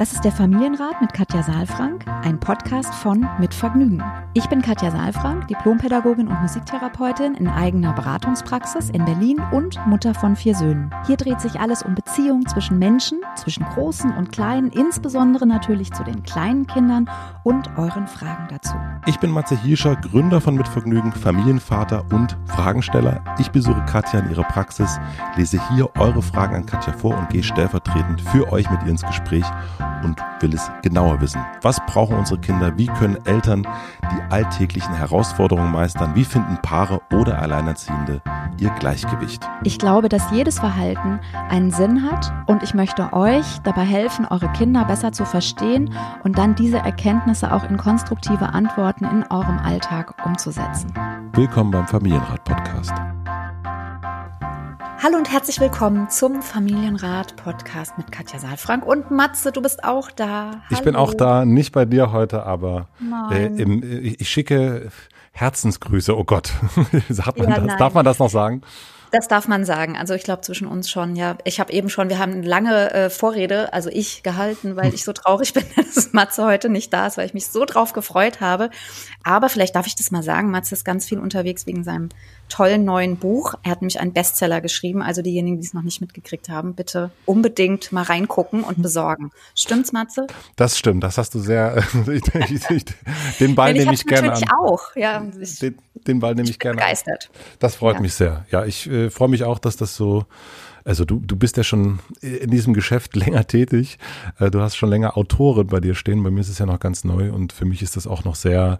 Das ist der Familienrat mit Katja Saalfrank, ein Podcast von Mit Vergnügen. Ich bin Katja Saalfrank, Diplompädagogin und Musiktherapeutin in eigener Beratungspraxis in Berlin und Mutter von vier Söhnen. Hier dreht sich alles um Beziehungen zwischen Menschen, zwischen Großen und Kleinen, insbesondere natürlich zu den kleinen Kindern und euren Fragen dazu. Ich bin Matze Hirscher, Gründer von Mit Vergnügen, Familienvater und Fragensteller. Ich besuche Katja in ihrer Praxis, lese hier eure Fragen an Katja vor und gehe stellvertretend für euch mit ihr ins Gespräch und will es genauer wissen. Was brauchen unsere Kinder? Wie können Eltern die alltäglichen Herausforderungen meistern? Wie finden Paare oder Alleinerziehende ihr Gleichgewicht? Ich glaube, dass jedes Verhalten einen Sinn hat und ich möchte euch dabei helfen, eure Kinder besser zu verstehen und dann diese Erkenntnisse auch in konstruktive Antworten in eurem Alltag umzusetzen. Willkommen beim Familienrat Podcast. Hallo und herzlich willkommen zum Familienrat Podcast mit Katja Saalfrank und Matze, du bist auch da. Hallo. Ich bin auch da, nicht bei dir heute, aber äh, im, ich schicke Herzensgrüße. Oh Gott, man ja, das? darf man das noch sagen? Das darf man sagen. Also ich glaube zwischen uns schon, ja. Ich habe eben schon, wir haben eine lange äh, Vorrede, also ich gehalten, weil ich so traurig bin, dass Matze heute nicht da ist, weil ich mich so drauf gefreut habe. Aber vielleicht darf ich das mal sagen, Matze ist ganz viel unterwegs wegen seinem tollen neuen Buch. Er hat nämlich einen Bestseller geschrieben. Also diejenigen, die es noch nicht mitgekriegt haben, bitte unbedingt mal reingucken und besorgen. Stimmt's, Matze? Das stimmt. Das hast du sehr. den Ball nehme ich gerne natürlich an. auch. Ja, den, den Ball nehme ich, gerne. Begeistert. An. Das freut ja. mich sehr. Ja, ich äh, freue mich auch, dass das so. Also du, du bist ja schon in diesem Geschäft länger tätig. Äh, du hast schon länger Autoren bei dir stehen. Bei mir ist es ja noch ganz neu und für mich ist das auch noch sehr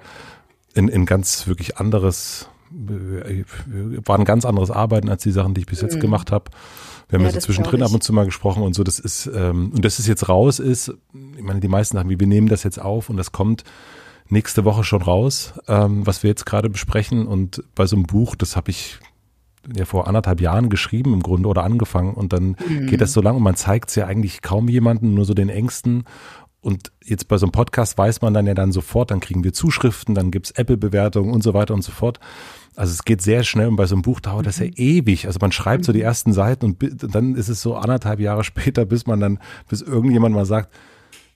in, in ganz wirklich anderes war ein ganz anderes Arbeiten als die Sachen, die ich bis jetzt mhm. gemacht habe. Wir haben ja, so zwischendrin ab und zu mal gesprochen und so. Das ist ähm, und dass es jetzt raus ist. Ich meine, die meisten sagen, wir nehmen das jetzt auf und das kommt nächste Woche schon raus, ähm, was wir jetzt gerade besprechen. Und bei so einem Buch, das habe ich ja vor anderthalb Jahren geschrieben im Grunde oder angefangen und dann mhm. geht das so lang und man zeigt es ja eigentlich kaum jemanden, nur so den Ängsten und jetzt bei so einem Podcast weiß man dann ja dann sofort, dann kriegen wir Zuschriften, dann gibt's Apple-Bewertungen und so weiter und so fort. Also es geht sehr schnell und bei so einem Buch dauert das ja mhm. ewig. Also man schreibt so die mhm. ersten Seiten und dann ist es so anderthalb Jahre später, bis man dann, bis irgendjemand mal sagt,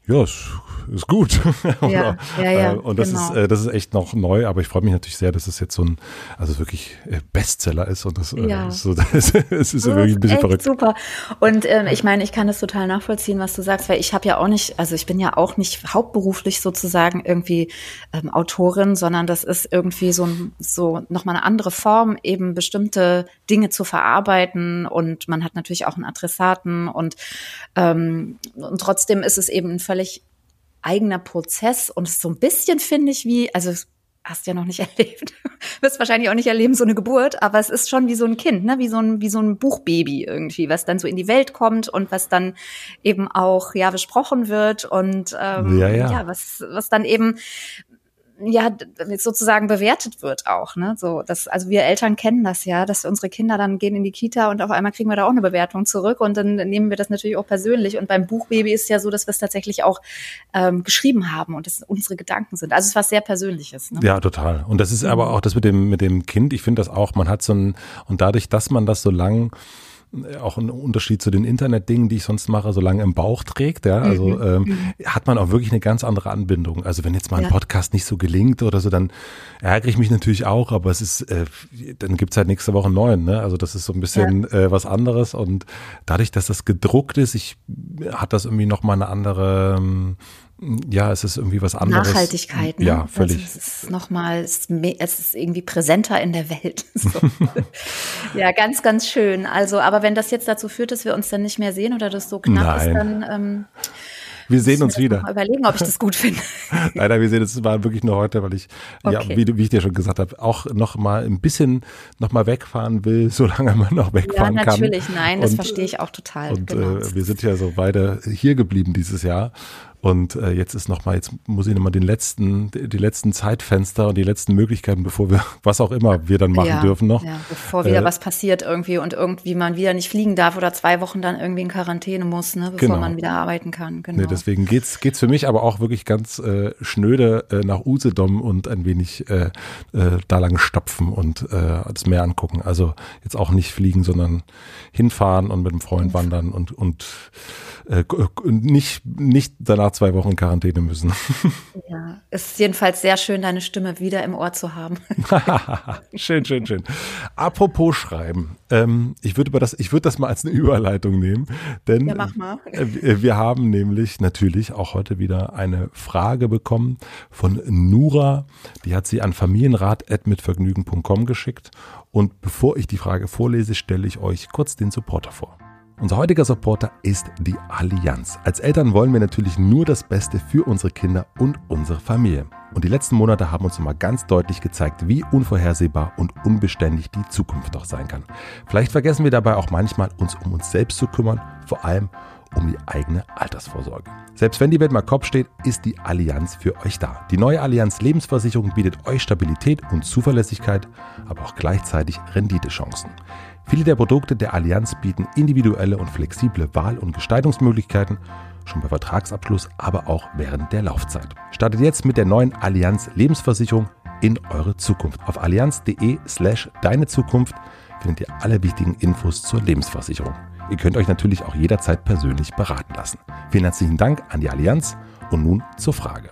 ja, ist, ist gut. Ja, ja, ja, äh, und das genau. ist äh, das ist echt noch neu, aber ich freue mich natürlich sehr, dass es jetzt so ein also wirklich äh, Bestseller ist und das, ja. so das, es ist das wirklich ein bisschen verrückt. Super. Und ähm, ich meine, ich kann das total nachvollziehen, was du sagst, weil ich habe ja auch nicht, also ich bin ja auch nicht hauptberuflich sozusagen irgendwie ähm, Autorin, sondern das ist irgendwie so so noch mal eine andere Form, eben bestimmte Dinge zu verarbeiten und man hat natürlich auch einen Adressaten und ähm, und trotzdem ist es eben ein völlig eigener Prozess und so ein bisschen finde ich wie, also hast ja noch nicht erlebt, wirst wahrscheinlich auch nicht erleben, so eine Geburt, aber es ist schon wie so ein Kind, ne? wie so ein, wie so ein Buchbaby irgendwie, was dann so in die Welt kommt und was dann eben auch, ja, besprochen wird und ähm, ja, ja. ja was, was dann eben ja sozusagen bewertet wird auch ne? So das also wir Eltern kennen das ja dass unsere Kinder dann gehen in die Kita und auf einmal kriegen wir da auch eine Bewertung zurück und dann nehmen wir das natürlich auch persönlich. Und beim Buchbaby ist ja so dass wir es tatsächlich auch ähm, geschrieben haben und das unsere Gedanken sind. Also es ist was sehr Persönliches ne? ja total. Und das ist aber mhm. auch das mit dem mit dem Kind. Ich finde das auch man hat so ein und dadurch dass man das so lang auch ein Unterschied zu den Internetdingen, die ich sonst mache, so lange im Bauch trägt, ja, also mhm. ähm, mhm. hat man auch wirklich eine ganz andere Anbindung. Also wenn jetzt mal ein ja. Podcast nicht so gelingt oder so, dann ärgere ich mich natürlich auch, aber es ist, äh, dann gibt's halt nächste Woche einen neuen, ne? Also das ist so ein bisschen ja. äh, was anderes und dadurch, dass das gedruckt ist, ich hat das irgendwie nochmal eine andere ähm, ja, es ist irgendwie was anderes. Nachhaltigkeit, ne? Ja, völlig. Also es ist nochmal, es ist irgendwie präsenter in der Welt. So. ja, ganz, ganz schön. Also, aber wenn das jetzt dazu führt, dass wir uns dann nicht mehr sehen oder das so knapp Nein. ist, dann ähm, wir sehen uns wieder. Mal überlegen, ob ich das gut finde. Leider, wir sehen uns war wirklich nur heute, weil ich, okay. ja, wie, wie, ich dir schon gesagt habe, auch noch mal ein bisschen noch mal wegfahren will, solange man noch wegfahren kann. Ja, natürlich, kann. nein, das und, verstehe ich auch total. Und genau. äh, wir sind ja so beide hier geblieben dieses Jahr Und äh, jetzt ist nochmal, jetzt muss ich nochmal den letzten, die letzten Zeitfenster und die letzten Möglichkeiten, bevor wir, was auch immer wir dann machen ja, dürfen noch. Ja, bevor wieder äh, was passiert irgendwie und irgendwie man wieder nicht fliegen darf oder zwei Wochen dann irgendwie in Quarantäne muss, ne, bevor genau. man wieder arbeiten kann. Genau. Nee, deswegen geht's geht's für mich aber auch wirklich ganz äh, schnöde äh, nach Usedom und ein wenig äh, äh, da lang stopfen und äh, das Meer angucken. Also jetzt auch nicht fliegen, sondern hinfahren und mit dem Freund wandern und und äh, nicht nicht danach zwei Wochen in Quarantäne müssen. Ja, es ist jedenfalls sehr schön, deine Stimme wieder im Ohr zu haben. schön, schön, schön. Apropos Schreiben, ähm, ich würde das, ich würde das mal als eine Überleitung nehmen, denn ja. Äh, wir haben nämlich natürlich auch heute wieder eine Frage bekommen von Nura. Die hat sie an familienrat@mitvergnügen.com geschickt und bevor ich die Frage vorlese, stelle ich euch kurz den Supporter vor. Unser heutiger Supporter ist die Allianz. Als Eltern wollen wir natürlich nur das Beste für unsere Kinder und unsere Familie. Und die letzten Monate haben uns immer ganz deutlich gezeigt, wie unvorhersehbar und unbeständig die Zukunft doch sein kann. Vielleicht vergessen wir dabei auch manchmal, uns um uns selbst zu kümmern, vor allem um die eigene Altersvorsorge. Selbst wenn die Welt mal Kopf steht, ist die Allianz für euch da. Die neue Allianz Lebensversicherung bietet euch Stabilität und Zuverlässigkeit, aber auch gleichzeitig Renditechancen. Viele der Produkte der Allianz bieten individuelle und flexible Wahl- und Gestaltungsmöglichkeiten, schon bei Vertragsabschluss, aber auch während der Laufzeit. Startet jetzt mit der neuen Allianz Lebensversicherung in eure Zukunft. Auf allianz.de slash deine Zukunft findet ihr alle wichtigen Infos zur Lebensversicherung. Ihr könnt euch natürlich auch jederzeit persönlich beraten lassen. Vielen herzlichen Dank an die Allianz und nun zur Frage.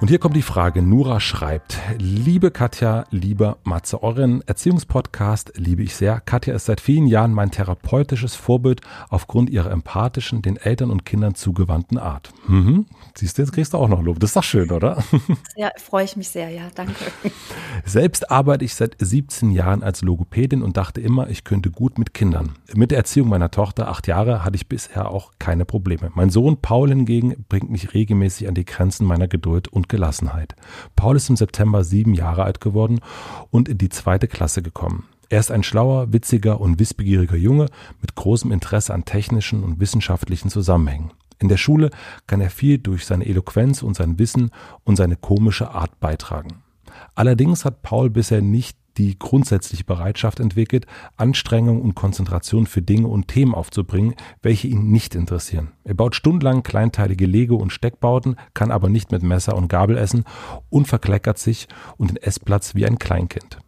Und hier kommt die Frage. Nura schreibt, liebe Katja, lieber Matze, euren Erziehungspodcast liebe ich sehr. Katja ist seit vielen Jahren mein therapeutisches Vorbild aufgrund ihrer empathischen, den Eltern und Kindern zugewandten Art. Mhm. Siehst du, jetzt kriegst du auch noch Lob. Das ist doch schön, oder? Ja, freue ich mich sehr, ja, danke. Selbst arbeite ich seit 17 Jahren als Logopädin und dachte immer, ich könnte gut mit Kindern. Mit der Erziehung meiner Tochter, acht Jahre, hatte ich bisher auch keine Probleme. Mein Sohn Paul hingegen bringt mich regelmäßig an die Grenzen meiner Geduld und Gelassenheit. Paul ist im September sieben Jahre alt geworden und in die zweite Klasse gekommen. Er ist ein schlauer, witziger und wissbegieriger Junge mit großem Interesse an technischen und wissenschaftlichen Zusammenhängen. In der Schule kann er viel durch seine Eloquenz und sein Wissen und seine komische Art beitragen. Allerdings hat Paul bisher nicht die grundsätzliche Bereitschaft entwickelt, Anstrengung und Konzentration für Dinge und Themen aufzubringen, welche ihn nicht interessieren. Er baut stundenlang kleinteilige Lego- und Steckbauten, kann aber nicht mit Messer und Gabel essen und verkleckert sich und den Essplatz wie ein Kleinkind.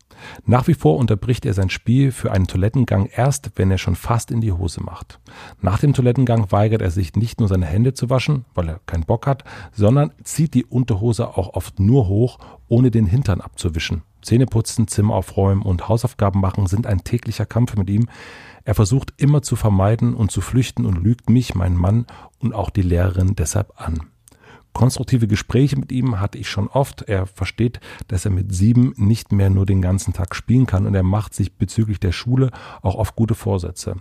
Nach wie vor unterbricht er sein Spiel für einen Toilettengang erst, wenn er schon fast in die Hose macht. Nach dem Toilettengang weigert er sich nicht nur seine Hände zu waschen, weil er keinen Bock hat, sondern zieht die Unterhose auch oft nur hoch, ohne den Hintern abzuwischen. Zähneputzen, Zimmer aufräumen und Hausaufgaben machen sind ein täglicher Kampf mit ihm. Er versucht immer zu vermeiden und zu flüchten und lügt mich, meinen Mann und auch die Lehrerin deshalb an. Konstruktive Gespräche mit ihm hatte ich schon oft. Er versteht, dass er mit sieben nicht mehr nur den ganzen Tag spielen kann und er macht sich bezüglich der Schule auch oft gute Vorsätze.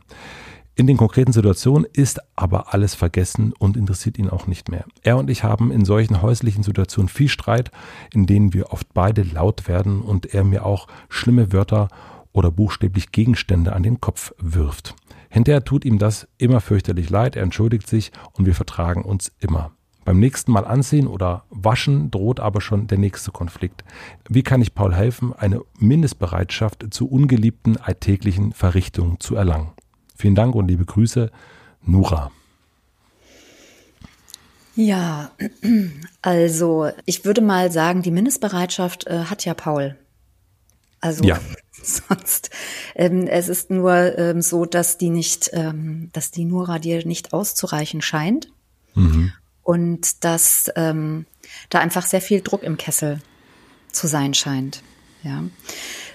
In den konkreten Situationen ist aber alles vergessen und interessiert ihn auch nicht mehr. Er und ich haben in solchen häuslichen Situationen viel Streit, in denen wir oft beide laut werden und er mir auch schlimme Wörter oder buchstäblich Gegenstände an den Kopf wirft. Hinterher tut ihm das immer fürchterlich leid, er entschuldigt sich und wir vertragen uns immer. Beim nächsten Mal anziehen oder waschen droht aber schon der nächste Konflikt. Wie kann ich Paul helfen, eine Mindestbereitschaft zu ungeliebten alltäglichen Verrichtungen zu erlangen? Vielen Dank und liebe Grüße, Nura. Ja, also ich würde mal sagen, die Mindestbereitschaft äh, hat ja Paul. Also ja. sonst, ähm, es ist nur ähm, so, dass die nicht, ähm, dass die Nura dir nicht auszureichen scheint. Mhm und dass ähm, da einfach sehr viel Druck im Kessel zu sein scheint. Ja,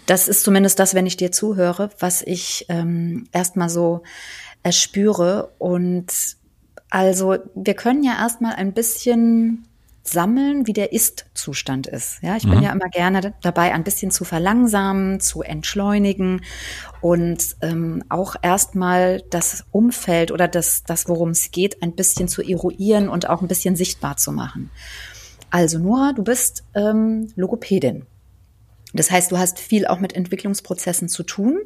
das ist zumindest das, wenn ich dir zuhöre, was ich ähm, erstmal so erspüre. Und also wir können ja erstmal ein bisschen sammeln, wie der Ist-Zustand ist. Ja, ich mhm. bin ja immer gerne dabei, ein bisschen zu verlangsamen, zu entschleunigen und ähm, auch erstmal das Umfeld oder das, das worum es geht, ein bisschen zu eruieren und auch ein bisschen sichtbar zu machen. Also Nora, du bist ähm, Logopädin. Das heißt, du hast viel auch mit Entwicklungsprozessen zu tun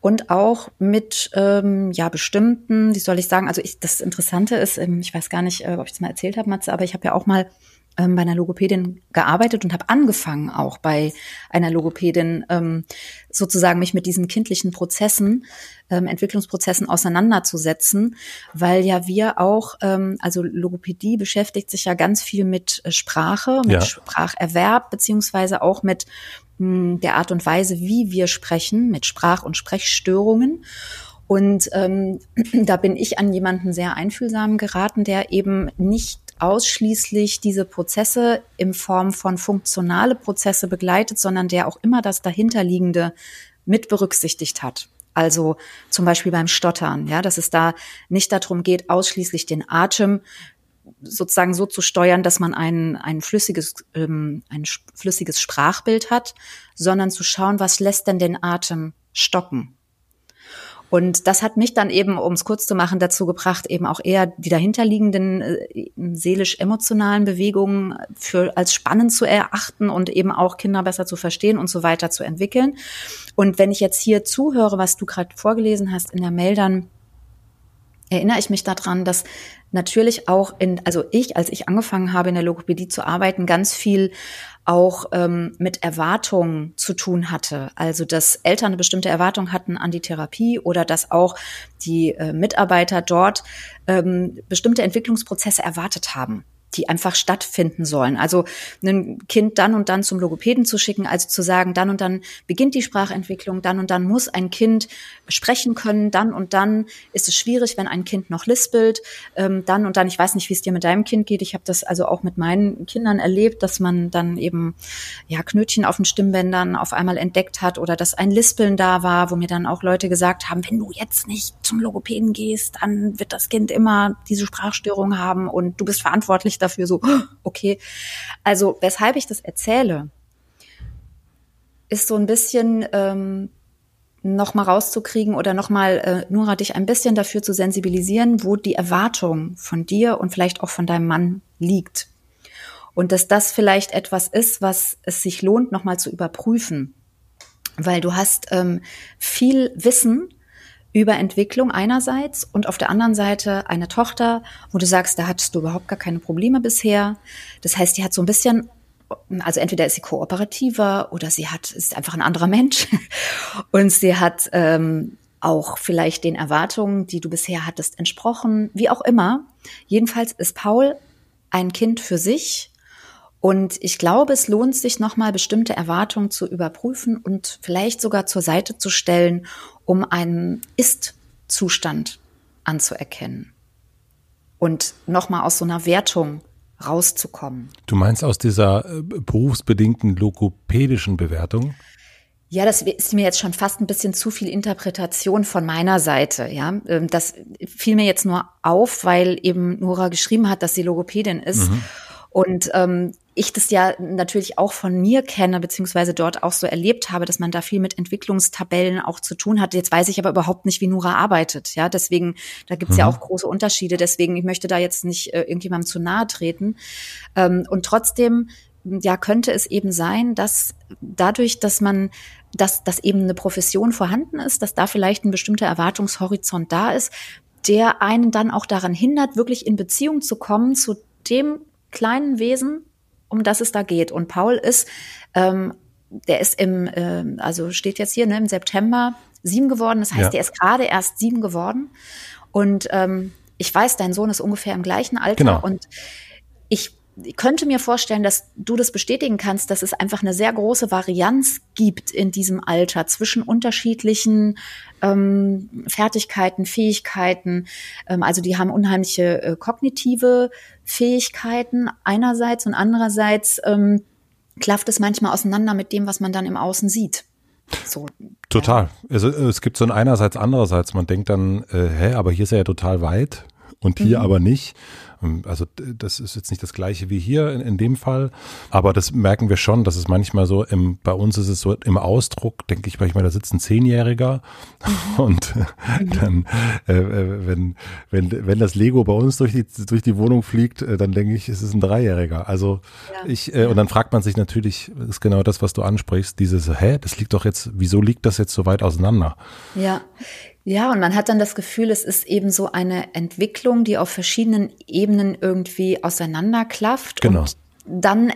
und auch mit ähm, ja bestimmten, wie soll ich sagen, also ich, das Interessante ist, ähm, ich weiß gar nicht, äh, ob ich es mal erzählt habe, Matze, aber ich habe ja auch mal ähm, bei einer Logopädin gearbeitet und habe angefangen auch bei einer Logopädin ähm, sozusagen mich mit diesen kindlichen Prozessen, ähm, Entwicklungsprozessen auseinanderzusetzen, weil ja wir auch, ähm, also Logopädie beschäftigt sich ja ganz viel mit äh, Sprache, mit ja. Spracherwerb beziehungsweise auch mit mh, hm, der Art und Weise, wie wir sprechen, mit Sprach- und Sprechstörungen. Und ähm, da bin ich an jemanden sehr einfühlsam geraten, der eben nicht ausschließlich diese Prozesse in Form von funktionale Prozesse begleitet, sondern der auch immer das dahinterliegende mit berücksichtigt hat. Also zum Beispiel beim Stottern, ja, dass es da nicht darum geht, ausschließlich den Atem sozusagen so zu steuern, dass man ein, ein flüssiges, ähm, ein flüssiges Sprachbild hat, sondern zu schauen, was lässt denn den Atem stocken? Und das hat mich dann eben, um es kurz zu machen, dazu gebracht, eben auch eher die dahinterliegenden äh, seelisch-emotionalen Bewegungen für als spannend zu erachten und eben auch Kinder besser zu verstehen und so weiter zu entwickeln. Und wenn ich jetzt hier zuhöre, was du gerade vorgelesen hast in der Mail, dann erinnere ich mich daran, dass natürlich auch in, also ich, als ich angefangen habe, in der Logopädie zu arbeiten, ganz viel auch ähm, mit Erwartungen zu tun hatte. Also dass Eltern eine bestimmte Erwartung hatten an die Therapie oder dass auch die äh, Mitarbeiter dort ähm, bestimmte Entwicklungsprozesse erwartet haben die einfach stattfinden sollen. Also ein Kind dann und dann zum Logopäden zu schicken, also zu sagen, dann und dann beginnt die Sprachentwicklung, dann und dann muss ein Kind sprechen können, dann und dann ist es schwierig, wenn ein Kind noch lispelt, ähm, dann und dann, ich weiß nicht, wie es dir mit deinem Kind geht, ich habe das also auch mit meinen Kindern erlebt, dass man dann eben ja Knötchen auf den Stimmbändern auf einmal entdeckt hat oder dass ein Lispeln da war, wo mir dann auch Leute gesagt haben, wenn du jetzt nicht zum Logopäden gehst, dann wird das Kind immer diese Sprachstörung haben und du bist verantwortlich dafür so, okay. Also weshalb ich das erzähle, ist so ein bisschen ähm, noch rauszukriegen oder noch mal äh, Nora dich ein bisschen dafür zu sensibilisieren, wo die Erwartung von dir und vielleicht auch von deinem Mann liegt und dass das vielleicht etwas ist, was es sich lohnt, noch mal zu überprüfen, weil du hast ähm, viel Wissen über Entwicklung einerseits und auf der anderen Seite eine Tochter, wo du sagst, da hattest du überhaupt gar keine Probleme bisher. Das heißt, die hat so ein bisschen also entweder ist sie kooperativer oder sie hat ist einfach ein anderer Mensch und sie hat ähm, auch vielleicht den Erwartungen, die du bisher hattest, entsprochen, wie auch immer. Jedenfalls ist Paul ein Kind für sich und ich glaube, es lohnt sich nochmal bestimmte Erwartungen zu überprüfen und vielleicht sogar zur Seite zu stellen, um einen Ist-Zustand anzuerkennen. Und nochmal aus so einer Wertung rauszukommen. Du meinst aus dieser äh, berufsbedingten logopädischen Bewertung? Ja, das ist mir jetzt schon fast ein bisschen zu viel Interpretation von meiner Seite. Ja, ähm, das fiel mir jetzt nur auf, weil eben Nora geschrieben hat, dass sie Logopädin ist. Mhm. Und ähm, ich das ja natürlich auch von mir kenne, beziehungsweise dort auch so erlebt habe, dass man da viel mit Entwicklungstabellen auch zu tun hat. Jetzt weiß ich aber überhaupt nicht, wie Nura arbeitet. Ja, deswegen, da gibt's mhm. ja auch große Unterschiede. Deswegen, ich möchte da jetzt nicht äh, irgendjemandem zu nahe treten. Ähm, und trotzdem, ja, könnte es eben sein, dass dadurch, dass man, dass, dass eben eine Profession vorhanden ist, dass da vielleicht ein bestimmter Erwartungshorizont da ist, der einen dann auch daran hindert, wirklich in Beziehung zu kommen zu dem kleinen Wesen, um das es da geht. Und Paul ist, ähm, der ist im, äh, also steht jetzt hier, ne, im September sieben geworden. Das heißt, ja. der ist gerade erst sieben geworden. Und ähm, ich weiß, dein Sohn ist ungefähr im gleichen Alter. Genau. Und ich ich könnte mir vorstellen, dass du das bestätigen kannst, dass es einfach eine sehr große Varianz gibt in diesem Alter zwischen unterschiedlichen ähm, Fertigkeiten, Fähigkeiten. Ähm, also die haben unheimliche äh, kognitive Fähigkeiten einerseits und andererseits ähm, klafft es manchmal auseinander mit dem, was man dann im Außen sieht. So, Total. Ja. Also, es gibt so ein einerseits, andererseits. Man denkt dann, äh, hä, aber hier ist er ja total weit und hier mhm. aber nicht. Ähm, also das ist jetzt nicht das gleiche wie hier in, in, dem Fall, aber das merken wir schon, dass es manchmal so, im, bei uns ist es so im Ausdruck, denke ich manchmal, da sitzt ein Zehnjähriger und mhm. dann, äh, äh, wenn, wenn, wenn das Lego bei uns durch die, durch die Wohnung fliegt, äh, dann denke ich, es ist ein Dreijähriger. Also ja. ich, äh, und dann fragt man sich natürlich, ist genau das, was du ansprichst, dieses, hä, das liegt doch jetzt, wieso liegt das jetzt so weit auseinander? Ja, ja, und man hat dann das Gefühl, es ist eben so eine Entwicklung, die auf verschiedenen Ebenen irgendwie auseinanderklafft. Genau. Und dann,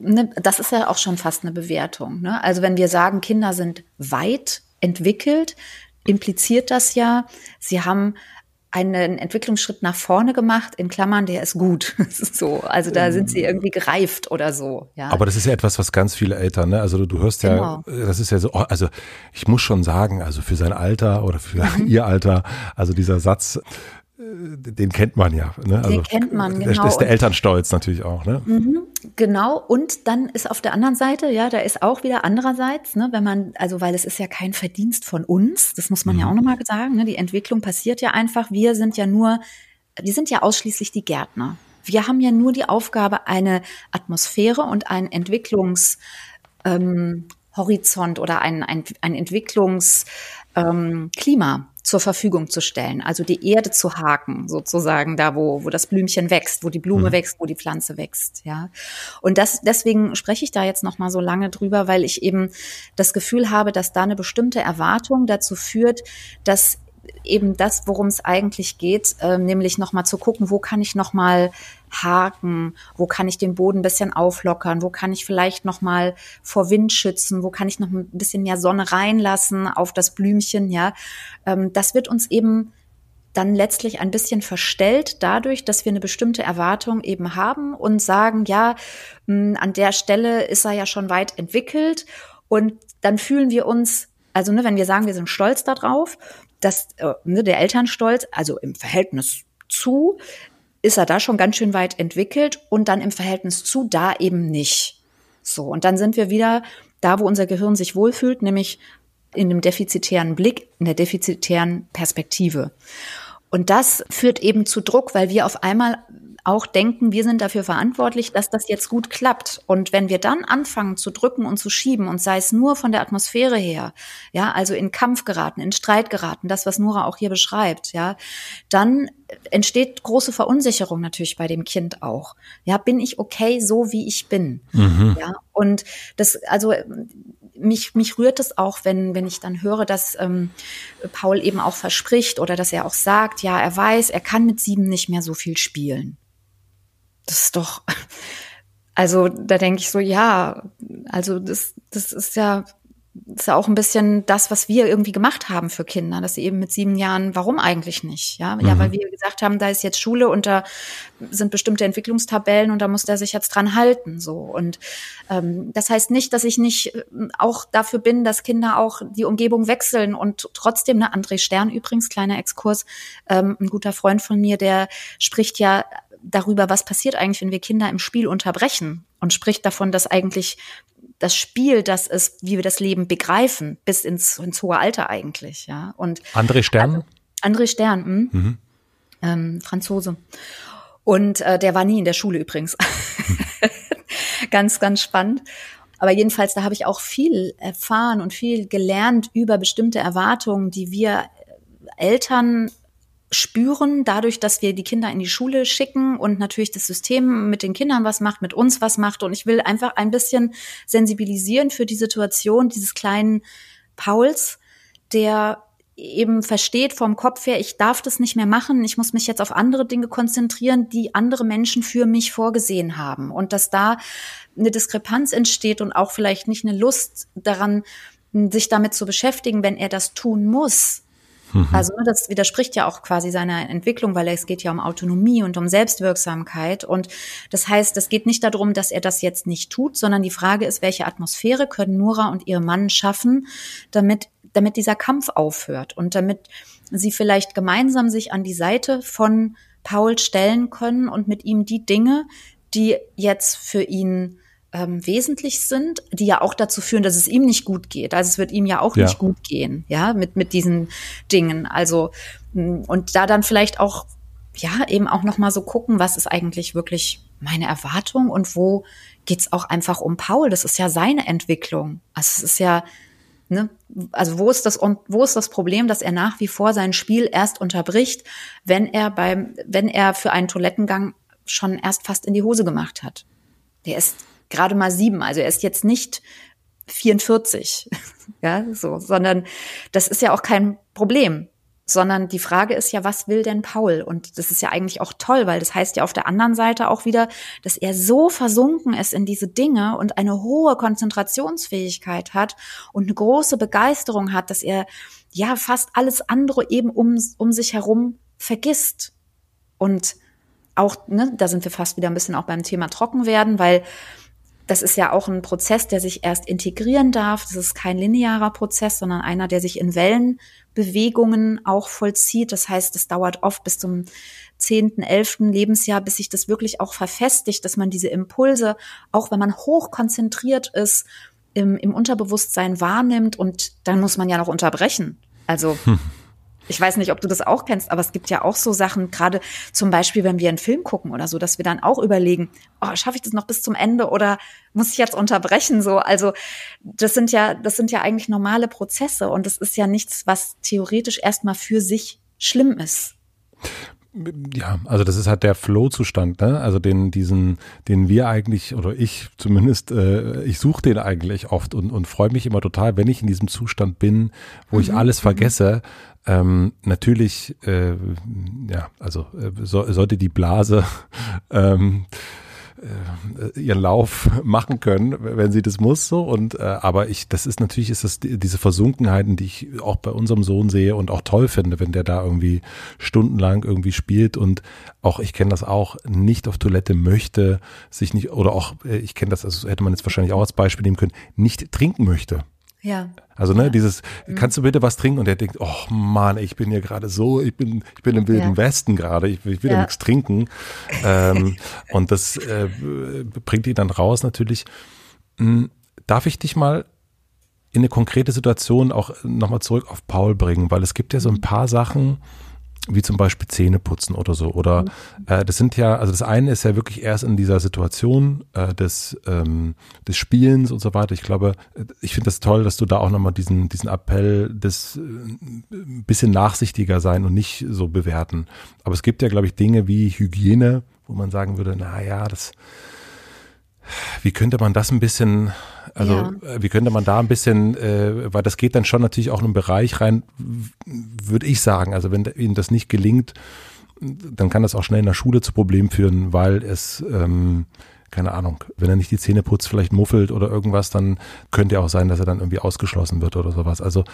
ne, das ist ja auch schon fast eine Bewertung. Ne? Also wenn wir sagen, Kinder sind weit entwickelt, impliziert das ja, sie haben einen Entwicklungsschritt nach vorne gemacht, in Klammern, der ist gut. so, also da sind sie irgendwie gereift oder so. Ja. Aber das ist ja etwas, was ganz viele Eltern, ne? Also du, du hörst genau. ja, das ist ja so, oh, also ich muss schon sagen, also für sein Alter oder für mhm. ihr Alter, also dieser Satz, den kennt man ja. Ne? Also, den kennt man, genau. Das ist der Elternstolz natürlich auch. Ne? Mhm, genau. Und dann ist auf der anderen Seite, ja, da ist auch wieder andererseits, ne, wenn man, also weil es ist ja kein Verdienst von uns, das muss man mhm. ja auch nochmal sagen, ne? die Entwicklung passiert ja einfach. Wir sind ja nur, wir sind ja ausschließlich die Gärtner. Wir haben ja nur die Aufgabe, eine Atmosphäre und ein Entwicklungshorizont ähm, oder ein, ein, ein Entwicklungsklima ähm, zur Verfügung zu stellen, also die Erde zu haken, sozusagen da, wo, wo das Blümchen wächst, wo die Blume mhm. wächst, wo die Pflanze wächst, ja. Und das, deswegen spreche ich da jetzt noch mal so lange drüber, weil ich eben das Gefühl habe, dass da eine bestimmte Erwartung dazu führt, dass eben das, worum es eigentlich geht, äh, nämlich nochmal zu gucken, wo kann ich nochmal haken, wo kann ich den Boden ein bisschen auflockern, wo kann ich vielleicht nochmal vor Wind schützen, wo kann ich noch ein bisschen mehr Sonne reinlassen auf das Blümchen, ja. Ähm, das wird uns eben dann letztlich ein bisschen verstellt dadurch, dass wir eine bestimmte Erwartung eben haben und sagen, ja, mh, an der Stelle ist er ja schon weit entwickelt. Und dann fühlen wir uns also, ne, wenn wir sagen, wir sind stolz darauf, dass äh, ne, der Elternstolz, also im Verhältnis zu, ist er da schon ganz schön weit entwickelt und dann im Verhältnis zu da eben nicht. So, und dann sind wir wieder da, wo unser Gehirn sich wohlfühlt, nämlich in dem defizitären Blick, in der defizitären Perspektive. Und das führt eben zu Druck, weil wir auf einmal auch denken, wir sind dafür verantwortlich, dass das jetzt gut klappt. Und wenn wir dann anfangen zu drücken und zu schieben und sei es nur von der Atmosphäre her, ja, also in Kampf geraten, in Streit geraten, das, was Nora auch hier beschreibt, ja, dann entsteht große Verunsicherung natürlich bei dem Kind auch. Ja, bin ich okay so, wie ich bin? Mhm. Ja, und das, also, mich, mich rührt es auch, wenn, wenn ich dann höre, dass ähm, Paul eben auch verspricht oder dass er auch sagt, ja, er weiß, er kann mit sieben nicht mehr so viel spielen das ist doch, also da denke ich so, ja, also das, das ist ja, das ist ja auch ein bisschen das, was wir irgendwie gemacht haben für Kinder, dass sie eben mit sieben Jahren, warum eigentlich nicht? Ja, mhm. ja, weil wir gesagt haben, da ist jetzt Schule und da sind bestimmte Entwicklungstabellen und da muss der sich jetzt dran halten. So und ähm, das heißt nicht, dass ich nicht äh, auch dafür bin, dass Kinder auch die Umgebung wechseln und trotzdem, ne, André Stern übrigens, kleiner Exkurs, ähm, ein guter Freund von mir, der spricht ja darüber, was passiert eigentlich, wenn wir Kinder im Spiel unterbrechen und spricht davon, dass eigentlich das Spiel das ist, wie wir das Leben begreifen, bis ins, ins hohe Alter eigentlich, ja. Und André Stern? Also, André Stern, hm? mhm. ähm, Franzose. Und äh, der war nie in der Schule übrigens. ganz, ganz spannend. Aber jedenfalls, da habe ich auch viel erfahren und viel gelernt über bestimmte Erwartungen, die wir Eltern spüren, dadurch, dass wir die Kinder in die Schule schicken und natürlich das System mit den Kindern was macht, mit uns was macht. Und ich will einfach ein bisschen sensibilisieren für die Situation dieses kleinen Pauls, der eben versteht vom Kopf her, ich darf das nicht mehr machen, ich muss mich jetzt auf andere Dinge konzentrieren, die andere Menschen für mich vorgesehen haben. Und dass da eine Diskrepanz entsteht und auch vielleicht nicht eine Lust daran, sich damit zu beschäftigen, wenn er das tun muss, Mhm. Also ne, das widerspricht ja auch quasi seiner Entwicklung, weil es geht ja um Autonomie und um Selbstwirksamkeit. Und das heißt, es geht nicht darum, dass er das jetzt nicht tut, sondern die Frage ist, welche Atmosphäre können Nora und ihr Mann schaffen, damit, damit dieser Kampf aufhört und damit sie vielleicht gemeinsam sich an die Seite von Paul stellen können und mit ihm die Dinge, die jetzt für ihn ähm, wesentlich sind, die ja auch dazu führen, dass es ihm nicht gut geht. Also es wird ihm ja auch ja. nicht gut gehen, ja, mit, mit diesen Dingen. Also, mm, und da dann vielleicht auch ja, eben auch nochmal so gucken, was ist eigentlich wirklich meine Erwartung und wo geht's auch einfach um Paul. Das ist ja seine Entwicklung. Also es ist ja, ne, also wo ist das und wo ist das Problem, dass er nach wie vor sein Spiel erst unterbricht, wenn er beim, wenn er für einen Toilettengang schon erst fast in die Hose gemacht hat. Der ist gerade mal sieben, also er ist jetzt nicht 44, ja, so, sondern das ist ja auch kein Problem sondern die Frage ist ja, was will denn Paul? Und das ist ja eigentlich auch toll, weil das heißt ja auf der anderen Seite auch wieder, dass er so versunken ist in diese Dinge und eine hohe Konzentrationsfähigkeit hat und eine große Begeisterung hat, dass er ja fast alles andere eben um, um sich herum vergisst. Und auch, ne, da sind wir fast wieder ein bisschen auch beim Thema Trockenwerden, weil das ist ja auch ein Prozess, der sich erst integrieren darf. Das ist kein linearer Prozess, sondern einer, der sich in Wellenbewegungen auch vollzieht. Das heißt, es dauert oft bis zum zehnten, elften Lebensjahr, bis sich das wirklich auch verfestigt, dass man diese Impulse, auch wenn man hoch konzentriert ist, im, im Unterbewusstsein wahrnimmt und dann muss man ja noch unterbrechen. Also hm. Ich weiß nicht, ob du das auch kennst, aber es gibt ja auch so Sachen, gerade zum Beispiel, wenn wir einen Film gucken oder so, dass wir dann auch überlegen, oh, schaffe ich das noch bis zum Ende oder muss ich jetzt unterbrechen? So, also das sind ja, das sind ja eigentlich normale Prozesse und das ist ja nichts, was theoretisch erstmal für sich schlimm ist. Ja, also das ist halt der Flow-Zustand, ne? Also den, diesen, den wir eigentlich, oder ich zumindest, äh, ich suche den eigentlich oft und, und freue mich immer total, wenn ich in diesem Zustand bin, wo mhm. ich alles vergesse. Ähm, natürlich, äh, ja, also äh, so, sollte die Blase ähm, äh, ihren Lauf machen können, wenn sie das muss so und äh, aber ich das ist natürlich ist das diese Versunkenheiten, die ich auch bei unserem Sohn sehe und auch toll finde, wenn der da irgendwie stundenlang irgendwie spielt und auch ich kenne das auch nicht auf Toilette möchte, sich nicht oder auch äh, ich kenne das also hätte man jetzt wahrscheinlich auch als Beispiel nehmen können, nicht trinken möchte. Ja. Also ne, ja. dieses, mhm. kannst du bitte was trinken? Und der denkt, oh Mann, ich bin hier gerade so, ich bin, ich bin im Wilden ja. Westen gerade, ich, ich will ja. nichts trinken. ähm, und das äh, bringt ihn dann raus natürlich. Hm, darf ich dich mal in eine konkrete Situation auch nochmal zurück auf Paul bringen? Weil es gibt ja so ein mhm. paar Sachen, wie zum Beispiel Zähne putzen oder so. Oder mhm. äh, das sind ja, also das eine ist ja wirklich erst in dieser Situation äh, des, ähm, des Spielens und so weiter. Ich glaube, äh, ich finde das toll, dass du da auch nochmal diesen, diesen Appell des äh, bisschen nachsichtiger sein und nicht so bewerten. Aber es gibt ja, glaube ich, Dinge wie Hygiene, wo man sagen würde, na ja, das wie könnte man das ein bisschen, also ja. Äh, wie könnte man da ein bisschen, äh, weil das geht dann schon natürlich auch in einen Bereich rein, würde ich sagen. Also wenn Ihnen das nicht gelingt, dann kann das auch schnell in der Schule zu Problemen führen, weil es, ähm, keine Ahnung, wenn er nicht die Zähne putzt, vielleicht muffelt oder irgendwas, dann könnte ja auch sein, dass er dann irgendwie ausgeschlossen wird oder sowas. Also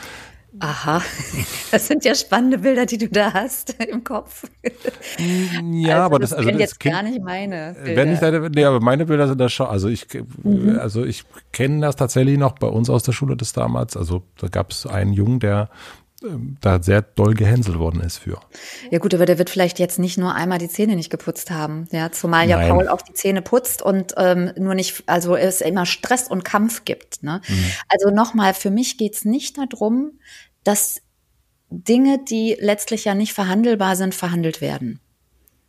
Aha, das sind ja spannende Bilder, die du da hast im Kopf. Ja, also aber das, das also das jetzt kind, gar nicht meine Bilder. Wenn ich deine, nee, aber meine Bilder sind da schon, also ich, mhm. also ich kenne das tatsächlich noch bei uns aus der Schule des damals. Also da gab es einen Jungen, der ähm, da sehr doll gehänselt worden ist für. Ja gut, aber der wird vielleicht jetzt nicht nur einmal die Zähne nicht geputzt haben, ja, zumal ja Nein. Paul auch die Zähne putzt und ähm, nur nicht, also es immer Stress und Kampf gibt. Ne? Mhm. Also nochmal, für mich geht's nicht darum, dass Dinge, die letztlich ja nicht verhandelbar sind, verhandelt werden.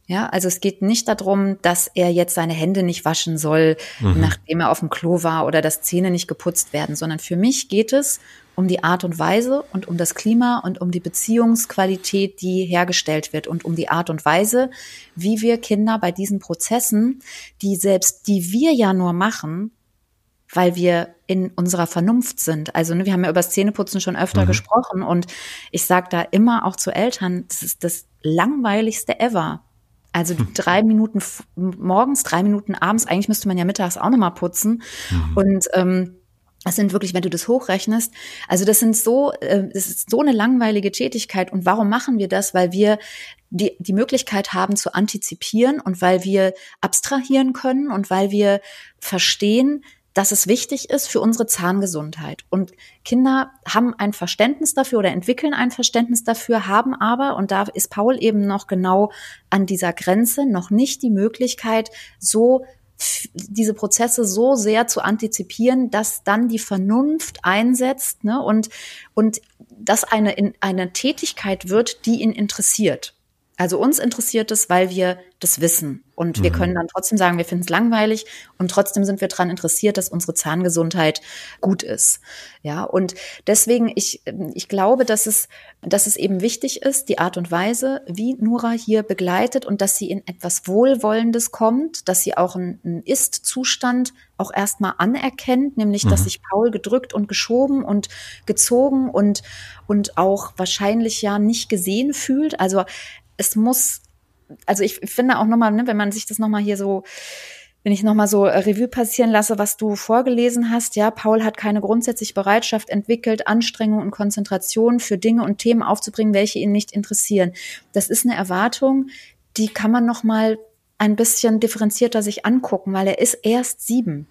Ja, also es geht nicht darum, dass er jetzt seine Hände nicht waschen soll, mhm. nachdem er auf dem Klo war oder dass Zähne nicht geputzt werden, sondern für mich geht es um die Art und Weise und um das Klima und um die Beziehungsqualität, die hergestellt wird und um die Art und Weise, wie wir Kinder bei diesen Prozessen, die selbst, die wir ja nur machen, weil wir in unserer Vernunft sind. Also ne, wir haben ja über Zähneputzen schon öfter mhm. gesprochen und ich sage da immer auch zu Eltern, das ist das langweiligste ever. Also hm. drei Minuten morgens, drei Minuten abends, eigentlich müsste man ja mittags auch nochmal putzen. Mhm. Und ähm, das sind wirklich, wenn du das hochrechnest, also das sind so, äh, das ist so eine langweilige Tätigkeit. Und warum machen wir das? Weil wir die, die Möglichkeit haben zu antizipieren und weil wir abstrahieren können und weil wir verstehen, dass es wichtig ist für unsere Zahngesundheit. Und Kinder haben ein Verständnis dafür oder entwickeln ein Verständnis dafür, haben aber, und da ist Paul eben noch genau an dieser Grenze, noch nicht die Möglichkeit, so diese Prozesse so sehr zu antizipieren, dass dann die Vernunft einsetzt ne, und, und das eine, eine Tätigkeit wird, die ihn interessiert. Also uns interessiert es, weil wir das wissen. Und wir mhm. können dann trotzdem sagen, wir finden es langweilig und trotzdem sind wir daran interessiert, dass unsere Zahngesundheit gut ist. Ja, und deswegen, ich, ich glaube, dass es, dass es eben wichtig ist, die Art und Weise, wie Nura hier begleitet und dass sie in etwas Wohlwollendes kommt, dass sie auch einen Ist-Zustand auch erstmal anerkennt, nämlich, mhm. dass sich Paul gedrückt und geschoben und gezogen und, und auch wahrscheinlich ja nicht gesehen fühlt. Also es muss, also ich finde auch nochmal, ne, wenn man sich das nochmal hier so, wenn ich nochmal so Revue passieren lasse, was du vorgelesen hast, ja, Paul hat keine grundsätzliche Bereitschaft entwickelt, Anstrengung und Konzentration für Dinge und Themen aufzubringen, welche ihn nicht interessieren. Das ist eine Erwartung, die kann man nochmal ein bisschen differenzierter sich angucken, weil er ist erst sieben.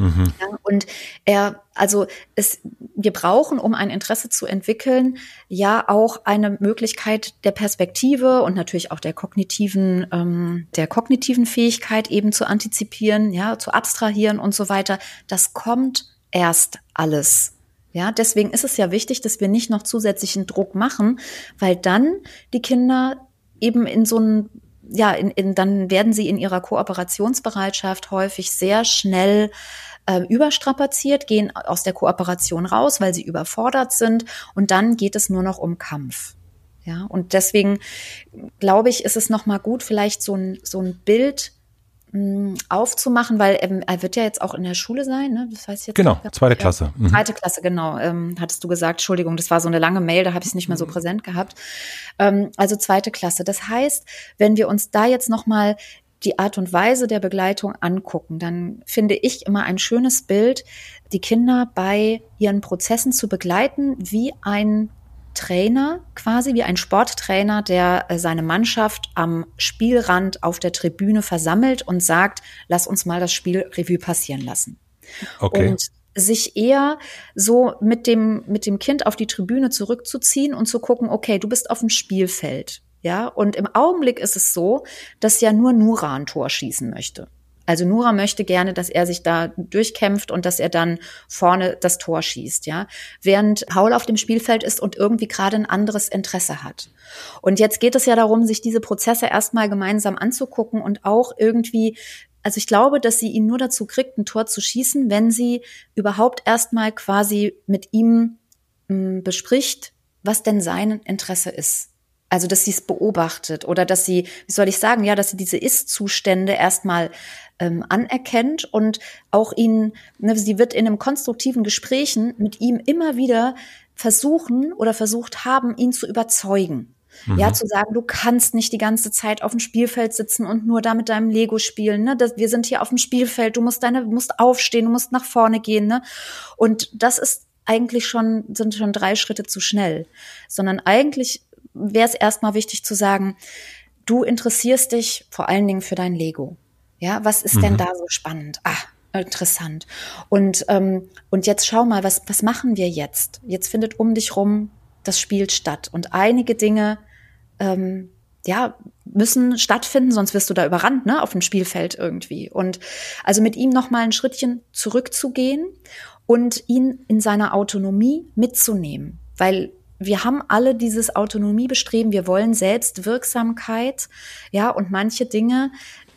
Mhm. Ja, und er, also es, wir brauchen, um ein Interesse zu entwickeln, ja auch eine Möglichkeit der Perspektive und natürlich auch der kognitiven, ähm, der kognitiven Fähigkeit eben zu antizipieren, ja, zu abstrahieren und so weiter. Das kommt erst alles. Ja, deswegen ist es ja wichtig, dass wir nicht noch zusätzlichen Druck machen, weil dann die Kinder eben in so einen ja, in, in, dann werden sie in ihrer Kooperationsbereitschaft häufig sehr schnell äh, überstrapaziert, gehen aus der Kooperation raus, weil sie überfordert sind und dann geht es nur noch um Kampf. Ja, und deswegen glaube ich, ist es nochmal gut, vielleicht so ein, so ein Bild aufzumachen, weil ähm, er wird ja jetzt auch in der Schule sein, ne? Das heißt jetzt genau, zweite Klasse. Mhm. Zweite Klasse, genau. Ähm, hattest du gesagt, Entschuldigung, das war so eine lange Mail, da habe ich es nicht mehr so mhm. präsent gehabt. Ähm, also zweite Klasse. Das heißt, wenn wir uns da jetzt nochmal die Art und Weise der Begleitung angucken, dann finde ich immer ein schönes Bild, die Kinder bei ihren Prozessen zu begleiten, wie ein Trainer, quasi wie ein Sporttrainer, der äh, seine Mannschaft am Spielrand auf der Tribüne versammelt und sagt, lass uns mal das Spiel Revue passieren lassen. Okay. Und sich eher so mit dem, mit dem Kind auf die Tribüne zurückzuziehen und zu gucken, okay, du bist auf dem Spielfeld. Ja, und im Augenblick ist es so, dass ja nur Nura ein Tor schießen möchte. Also Nura möchte gerne, dass er sich da durchkämpft und dass er dann vorne das Tor schießt, ja. Während Paul auf dem Spielfeld ist und irgendwie gerade ein anderes Interesse hat. Und jetzt geht es ja darum, sich diese Prozesse erstmal gemeinsam anzugucken und auch irgendwie also ich glaube, dass sie ihn nur dazu kriegt, ein Tor zu schießen, wenn sie überhaupt erstmal quasi mit ihm mh, hm, bespricht, was denn sein Interesse ist. Also, dass sie es beobachtet oder dass sie, wie soll ich sagen, ja, dass sie diese Ist-Zustände erstmal ähm, anerkennt und auch ihn, ne, sie wird in einem konstruktiven Gesprächen mit ihm immer wieder versuchen oder versucht haben, ihn zu überzeugen. Mhm. Ja, zu sagen, du kannst nicht die ganze Zeit auf dem Spielfeld sitzen und nur da mit deinem Lego spielen. Ne? Das, wir sind hier auf dem Spielfeld, du musst deine, musst aufstehen, du musst nach vorne gehen. Ne? Und das ist eigentlich schon, sind schon drei Schritte zu schnell. Sondern eigentlich wäre es erstmal wichtig zu sagen, du interessierst dich vor allen Dingen für dein Lego. Ja, was ist mhm. denn da so spannend? Ah, interessant. Und, ähm, und jetzt schau mal, was, was machen wir jetzt? Jetzt findet um dich rum das Spiel statt. Und einige Dinge, ähm, ja, müssen stattfinden, sonst wirst du da überrannt, ne, auf dem Spielfeld irgendwie. Und also mit ihm noch mal ein Schrittchen zurückzugehen und ihn in seiner Autonomie mitzunehmen. Weil wir haben alle dieses Autonomiebestreben, wir wollen Selbstwirksamkeit, ja, und manche Dinge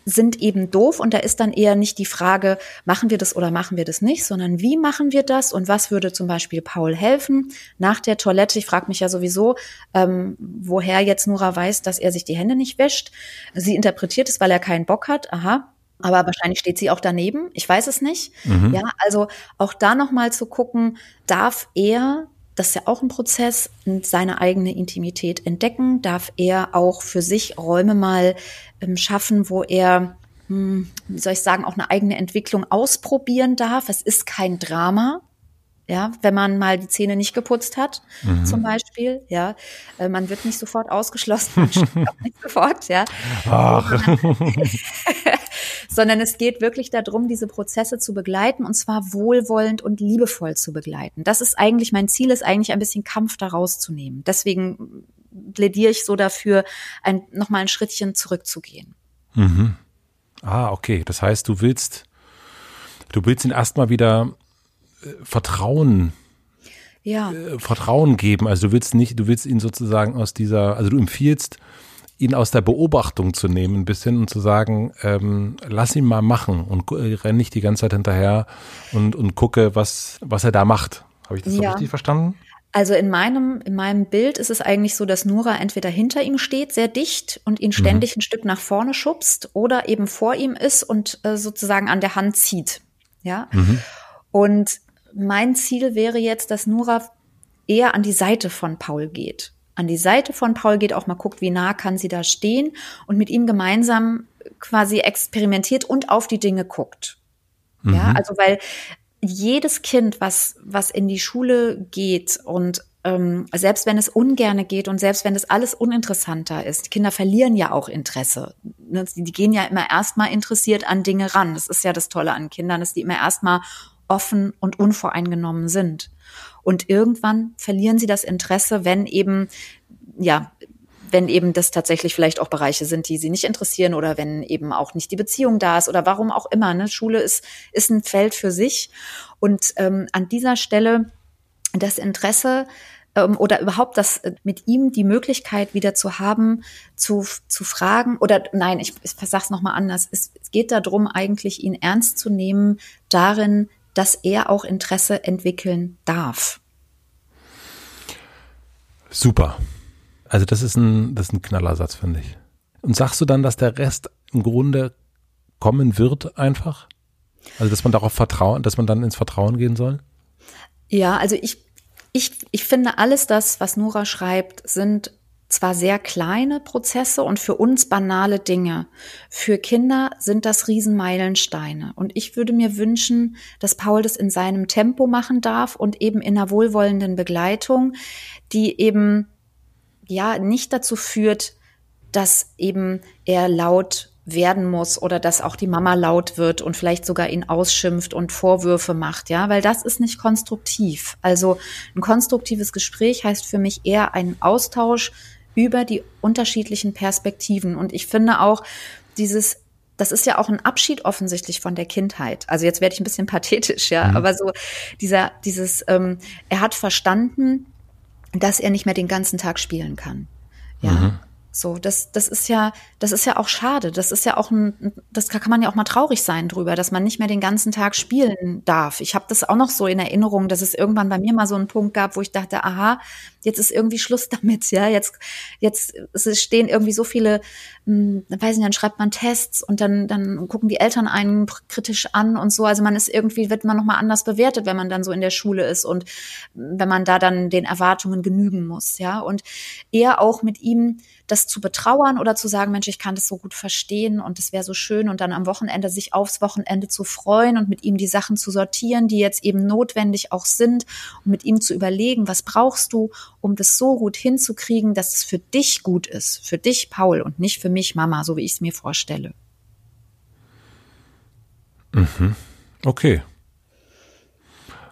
sind eben doof und da ist dann eher nicht die Frage, machen wir das oder machen wir das nicht, sondern wie machen wir das und was würde zum Beispiel Paul helfen nach der Toilette? Ich frage mich ja sowieso, ähm, woher jetzt Nora weiß, dass er sich die Hände nicht wäscht. Sie interpretiert es, weil er keinen Bock hat. Aha, aber wahrscheinlich steht sie auch daneben. Ich weiß es nicht. Mhm. Ja, also auch da nochmal zu gucken, darf er das ist ja auch ein Prozess, seine eigene Intimität entdecken, darf er auch für sich Räume mal ähm, schaffen, wo er, hm, wie soll ich sagen, auch eine eigene Entwicklung ausprobieren darf. Es ist kein Drama. Ja, wenn man mal die Zähne nicht geputzt hat, mhm. zum Beispiel, ja, äh, man wird nicht sofort ausgeschlossen, nicht sofort, ja. Ach. sondern es geht wirklich darum, diese Prozesse zu begleiten und zwar wohlwollend und liebevoll zu begleiten. Das ist eigentlich, mein Ziel ist eigentlich ein bisschen Kampf daraus zu nehmen. Deswegen plädiere ich so dafür, ein, nochmal ein Schrittchen zurückzugehen. Mhm. Ah, okay. Das heißt, du willst, du willst ihn erstmal wieder Vertrauen ja. Äh, Vertrauen geben. Also du willst nicht, du willst ihn sozusagen aus dieser, also du empfiehlst, ihn aus der Beobachtung zu nehmen, ein bisschen und zu sagen, ähm, lass ihn mal machen und äh, renn nicht die ganze Zeit hinterher und, und gucke, was, was er da macht. Habe ich das so richtig verstanden? Also in meinem, in meinem Bild ist es eigentlich so, dass Nura entweder hinter ihm steht, sehr dicht und ihn ständig mhm. ein Stück nach vorne schubst oder eben vor ihm ist und äh, sozusagen an der Hand zieht. Ja. Mhm. Und mein Ziel wäre jetzt, dass Nura eher an die Seite von Paul geht. An die Seite von Paul geht, auch mal guckt, wie nah kann sie da stehen und mit ihm gemeinsam quasi experimentiert und auf die Dinge guckt. Mhm. Ja, also weil jedes Kind, was, was in die Schule geht und ähm, selbst wenn es ungerne geht und selbst wenn es alles uninteressanter ist, Kinder verlieren ja auch Interesse. Ne, die gehen ja immer erstmal interessiert an Dinge ran. Das ist ja das Tolle an Kindern, dass die immer erstmal offen und unvoreingenommen sind. Und irgendwann verlieren sie das Interesse, wenn eben, ja, wenn eben das tatsächlich vielleicht auch Bereiche sind, die sie nicht interessieren oder wenn eben auch nicht die Beziehung da ist oder warum auch immer. Ne? Schule ist, ist ein Feld für sich. Und ähm, an dieser Stelle das Interesse ähm, oder überhaupt das äh, mit ihm die Möglichkeit wieder zu haben, zu, zu fragen oder nein, ich, ich sag's nochmal anders. Es, es geht darum, eigentlich ihn ernst zu nehmen darin, dass er auch Interesse entwickeln darf. Super. Also das ist ein, das ist ein Knallersatz, finde ich. Und sagst du dann, dass der Rest im Grunde kommen wird einfach? Also dass man darauf vertrauen, dass man dann ins Vertrauen gehen soll? Ja, also ich, ich, ich finde alles das, was Nora schreibt, sind zwar sehr kleine Prozesse und für uns banale Dinge. Für Kinder sind das Riesenmeilensteine. Und ich würde mir wünschen, dass Paul das in seinem Tempo machen darf und eben in einer wohlwollenden Begleitung, die eben ja nicht dazu führt, dass eben er laut werden muss oder dass auch die Mama laut wird und vielleicht sogar ihn ausschimpft und Vorwürfe macht, ja, weil das ist nicht konstruktiv. Also ein konstruktives Gespräch heißt für mich eher einen Austausch über die unterschiedlichen Perspektiven und ich finde auch dieses das ist ja auch ein Abschied offensichtlich von der Kindheit. Also jetzt werde ich ein bisschen pathetisch, ja, mhm. aber so dieser, dieses, ähm, er hat verstanden, dass er nicht mehr den ganzen Tag spielen kann. Ja. Mhm. So, das, das ist ja, das ist ja auch schade. Das ist ja auch ein, das kann man ja auch mal traurig sein drüber, dass man nicht mehr den ganzen Tag spielen darf. Ich habe das auch noch so in Erinnerung, dass es irgendwann bei mir mal so einen Punkt gab, wo ich dachte, aha, jetzt ist irgendwie Schluss damit, ja, jetzt, jetzt stehen irgendwie so viele, hm, weiß nicht, dann schreibt man Tests und dann, dann gucken die Eltern einen kritisch an und so. Also man ist irgendwie, wird man nochmal anders bewertet, wenn man dann so in der Schule ist und wenn man da dann den Erwartungen genügen muss, ja. Und eher auch mit ihm das zu betrauern oder zu sagen, Mensch, ich kann das so gut verstehen und es wäre so schön und dann am Wochenende sich aufs Wochenende zu freuen und mit ihm die Sachen zu sortieren, die jetzt eben notwendig auch sind und mit ihm zu überlegen, was brauchst du, um das so gut hinzukriegen, dass es für dich gut ist, für dich, Paul, und nicht für mich, Mama, so wie ich es mir vorstelle. Mhm. Okay.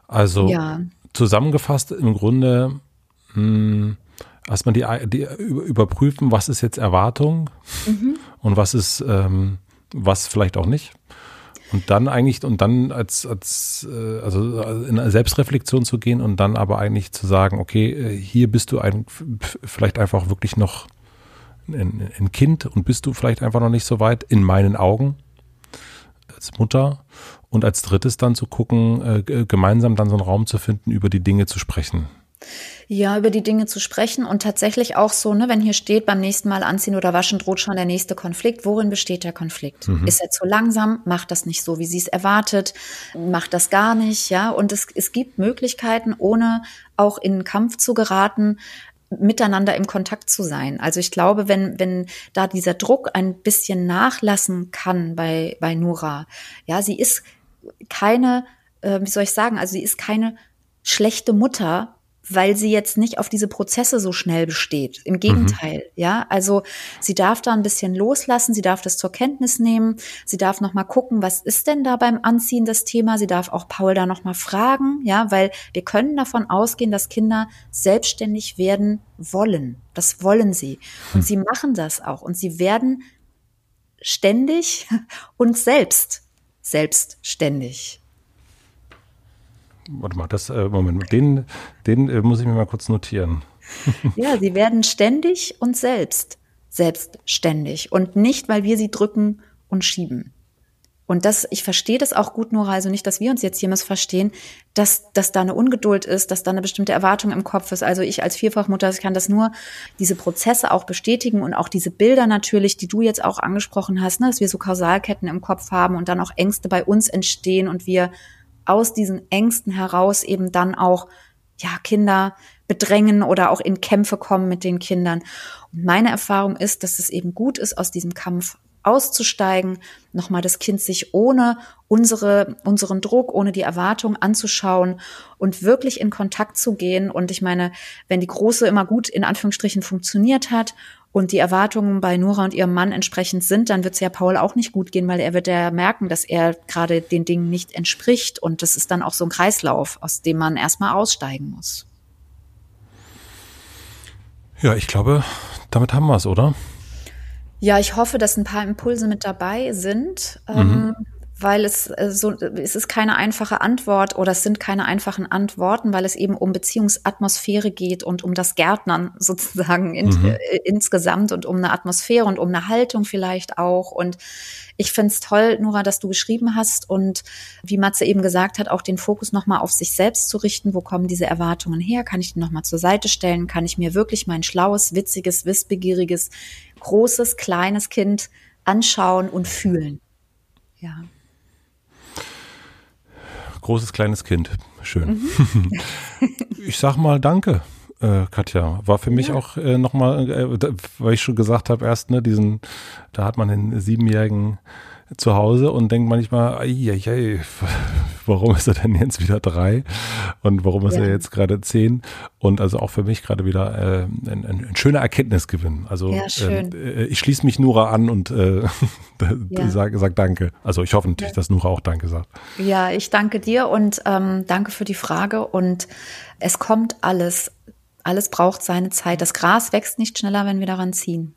Also ja. zusammengefasst im Grunde mh, hm, erstmal die, die überprüfen, was ist jetzt Erwartung mhm. und was ist, ähm, was vielleicht auch nicht. Und dann eigentlich, und dann als, als äh, also in eine Selbstreflexion zu gehen und dann aber eigentlich zu sagen, okay, äh, hier bist du ein, vielleicht einfach wirklich noch ein, ein Kind und bist du vielleicht einfach noch nicht so weit, in meinen Augen, als Mutter. Und als drittes dann zu gucken, äh, gemeinsam dann so einen Raum zu finden, über die Dinge zu sprechen. Ja, über die Dinge zu sprechen und tatsächlich auch so, ne, wenn hier steht, beim nächsten Mal anziehen oder waschen droht schon der nächste Konflikt. Worin besteht der Konflikt? Mhm. Ist er zu langsam? Macht das nicht so, wie sie es erwartet? Macht das gar nicht, ja? Und es, es gibt Möglichkeiten, ohne auch in einen Kampf zu geraten, miteinander im Kontakt zu sein. Also ich glaube, wenn, wenn da dieser Druck ein bisschen nachlassen kann bei, bei Nura, ja, sie ist keine, äh, wie soll ich sagen, also sie ist keine schlechte Mutter, weil sie jetzt nicht auf diese Prozesse so schnell besteht. Im Gegenteil, mhm. ja. Also sie darf da ein bisschen loslassen, sie darf das zur Kenntnis nehmen, sie darf noch mal gucken, was ist denn da beim Anziehen das Thema. Sie darf auch Paul da noch mal fragen, ja, weil wir können davon ausgehen, dass Kinder selbstständig werden wollen. Das wollen sie und mhm. sie machen das auch und sie werden ständig und selbst selbstständig warte mal, das, äh, Moment, den, den äh, muss ich mir mal kurz notieren. ja, sie werden ständig und selbst selbstständig und nicht, weil wir sie drücken und schieben. Und das, ich verstehe das auch gut, Nora, also nicht, dass wir uns jetzt hier missverstehen, dass, dass da eine Ungeduld ist, dass da eine bestimmte Erwartung im Kopf ist. Also ich als Vierfachmutter, ich kann das nur, diese Prozesse auch bestätigen und auch diese Bilder natürlich, die du jetzt auch angesprochen hast, ne, dass wir so Kausalketten im Kopf haben und dann auch Ängste bei uns entstehen und wir aus diesen Ängsten heraus eben dann auch, ja, Kinder bedrängen oder auch in Kämpfe kommen mit den Kindern. Und meine Erfahrung ist, dass es eben gut ist, aus diesem Kampf auszusteigen, nochmal das Kind sich ohne unsere, unseren Druck, ohne die Erwartung anzuschauen und wirklich in Kontakt zu gehen. Und ich meine, wenn die Große immer gut in Anführungsstrichen funktioniert hat und die Erwartungen bei Nora und ihrem Mann entsprechend sind, dann wird es ja Paul auch nicht gut gehen, weil er wird ja merken, dass er gerade den Dingen nicht entspricht. Und das ist dann auch so ein Kreislauf, aus dem man erstmal aussteigen muss. Ja, ich glaube, damit haben wir es, oder? Ja, ich hoffe, dass ein paar Impulse mit dabei sind. Mhm. Ähm, weil es äh, so, es ist keine einfache Antwort oder es sind keine einfachen Antworten, weil es eben um Beziehungsatmosphäre geht und um das Gärtnern sozusagen in, mhm. äh, insgesamt und um eine Atmosphäre und um eine Haltung vielleicht auch. Und ich finde es toll, Nora, dass du geschrieben hast und wie Matze eben gesagt hat, auch den Fokus nochmal auf sich selbst zu richten. Wo kommen diese Erwartungen her? Kann ich die nochmal zur Seite stellen? Kann ich mir wirklich mein schlaues, witziges, wissbegieriges, großes, kleines Kind anschauen und fühlen? Ja. Großes, kleines Kind. Schön. Mhm. ich sag mal Danke. Äh, Katja, war für mich ja. auch äh, nochmal, äh, weil ich schon gesagt habe, erst, ne, diesen, da hat man den siebenjährigen zu Hause und denkt manchmal, ei, ei, ei, warum ist er denn jetzt wieder drei und warum ist ja. er jetzt gerade zehn? Und also auch für mich gerade wieder äh, ein, ein, ein, schöner Erkenntnisgewinn. Also ja, äh, ich schließe mich Nura an und äh, ja. sage sag Danke. Also ich hoffe natürlich, dass Nura auch Danke sagt. Ja, ich danke dir und ähm, danke für die Frage und es kommt alles. Alles braucht seine Zeit. Das Gras wächst nicht schneller, wenn wir daran ziehen.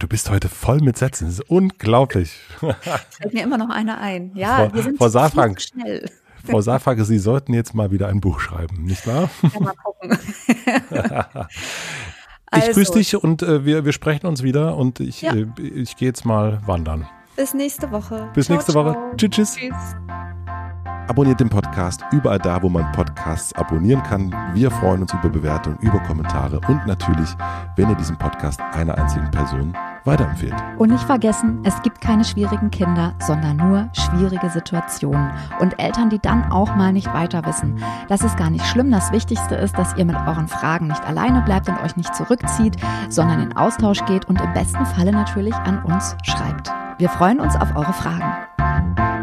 Du bist heute voll mit Sätzen. Das ist unglaublich. Fällt mir immer noch einer ein. Ja, Frau, wir sind Frau Saalfrank, schnell. Frau Saalfrank, Sie sollten jetzt mal wieder ein Buch schreiben, nicht wahr? Ja, mal gucken. ich grüße also. dich und äh, wir, wir sprechen uns wieder und ich, ja. äh, ich gehe jetzt mal wandern. Bis nächste Woche. Bis ciao, nächste ciao. Woche. Tschüss, tschüss. tschüss. Abonniert den Podcast überall da, wo man Podcasts abonnieren kann. Wir freuen uns über Bewertungen, über Kommentare und natürlich, wenn ihr diesen Podcast einer einzigen Person weiterempfehlt. Und nicht vergessen, es gibt keine schwierigen Kinder, sondern nur schwierige Situationen und Eltern, die dann auch mal nicht weiter wissen. Das ist gar nicht schlimm. Das Wichtigste ist, dass ihr mit euren Fragen nicht alleine bleibt und euch nicht zurückzieht, sondern in Austausch geht und im besten Falle natürlich an uns schreibt. Wir freuen uns auf eure Fragen.